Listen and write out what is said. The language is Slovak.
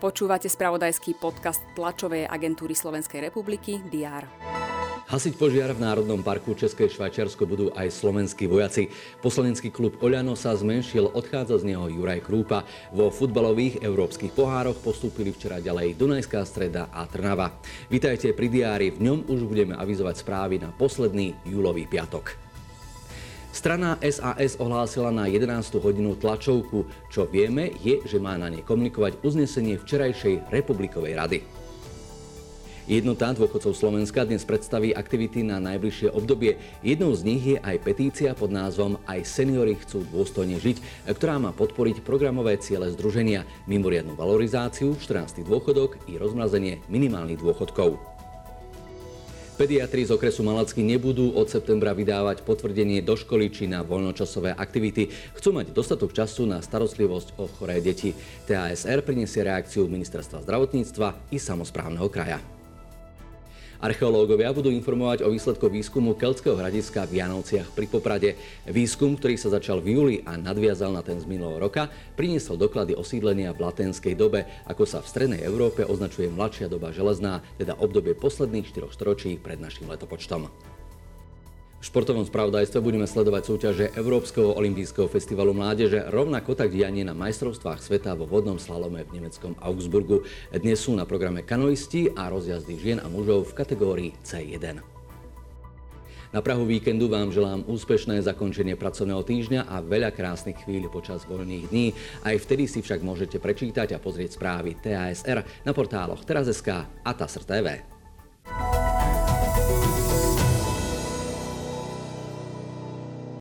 Počúvate spravodajský podcast tlačovej agentúry Slovenskej republiky DR. Hasiť požiar v Národnom parku České Švajčiarsko budú aj slovenskí vojaci. Poslanecký klub Oľano sa zmenšil, odchádza z neho Juraj Krúpa. Vo futbalových európskych pohároch postúpili včera ďalej Dunajská streda a Trnava. Vítajte pri diári, v ňom už budeme avizovať správy na posledný júlový piatok. Strana SAS ohlásila na 11. hodinu tlačovku. Čo vieme, je, že má na ne komunikovať uznesenie včerajšej Republikovej rady. Jednota dôchodcov Slovenska dnes predstaví aktivity na najbližšie obdobie. Jednou z nich je aj petícia pod názvom Aj seniory chcú dôstojne žiť, ktorá má podporiť programové ciele združenia, mimoriadnu valorizáciu, 14. dôchodok i rozmrazenie minimálnych dôchodkov. Pediatri z okresu Malacky nebudú od septembra vydávať potvrdenie do školy či na voľnočasové aktivity. Chcú mať dostatok času na starostlivosť o choré deti. TASR priniesie reakciu Ministerstva zdravotníctva i samozprávneho kraja. Archeológovia budú informovať o výsledkoch výskumu Keltského hradiska v Janovciach pri Poprade. Výskum, ktorý sa začal v júli a nadviazal na ten z minulého roka, priniesol doklady osídlenia v latenskej dobe, ako sa v strednej Európe označuje mladšia doba železná, teda obdobie posledných 4 storočí pred našim letopočtom. V športovom spravodajstve budeme sledovať súťaže Európskeho olympijského festivalu mládeže, rovnako tak dianie na majstrovstvách sveta vo vodnom slalome v nemeckom Augsburgu. Dnes sú na programe kanoisti a rozjazdy žien a mužov v kategórii C1. Na Prahu víkendu vám želám úspešné zakončenie pracovného týždňa a veľa krásnych chvíľ počas voľných dní. Aj vtedy si však môžete prečítať a pozrieť správy TASR na portáloch teraz.sk a TASR TV.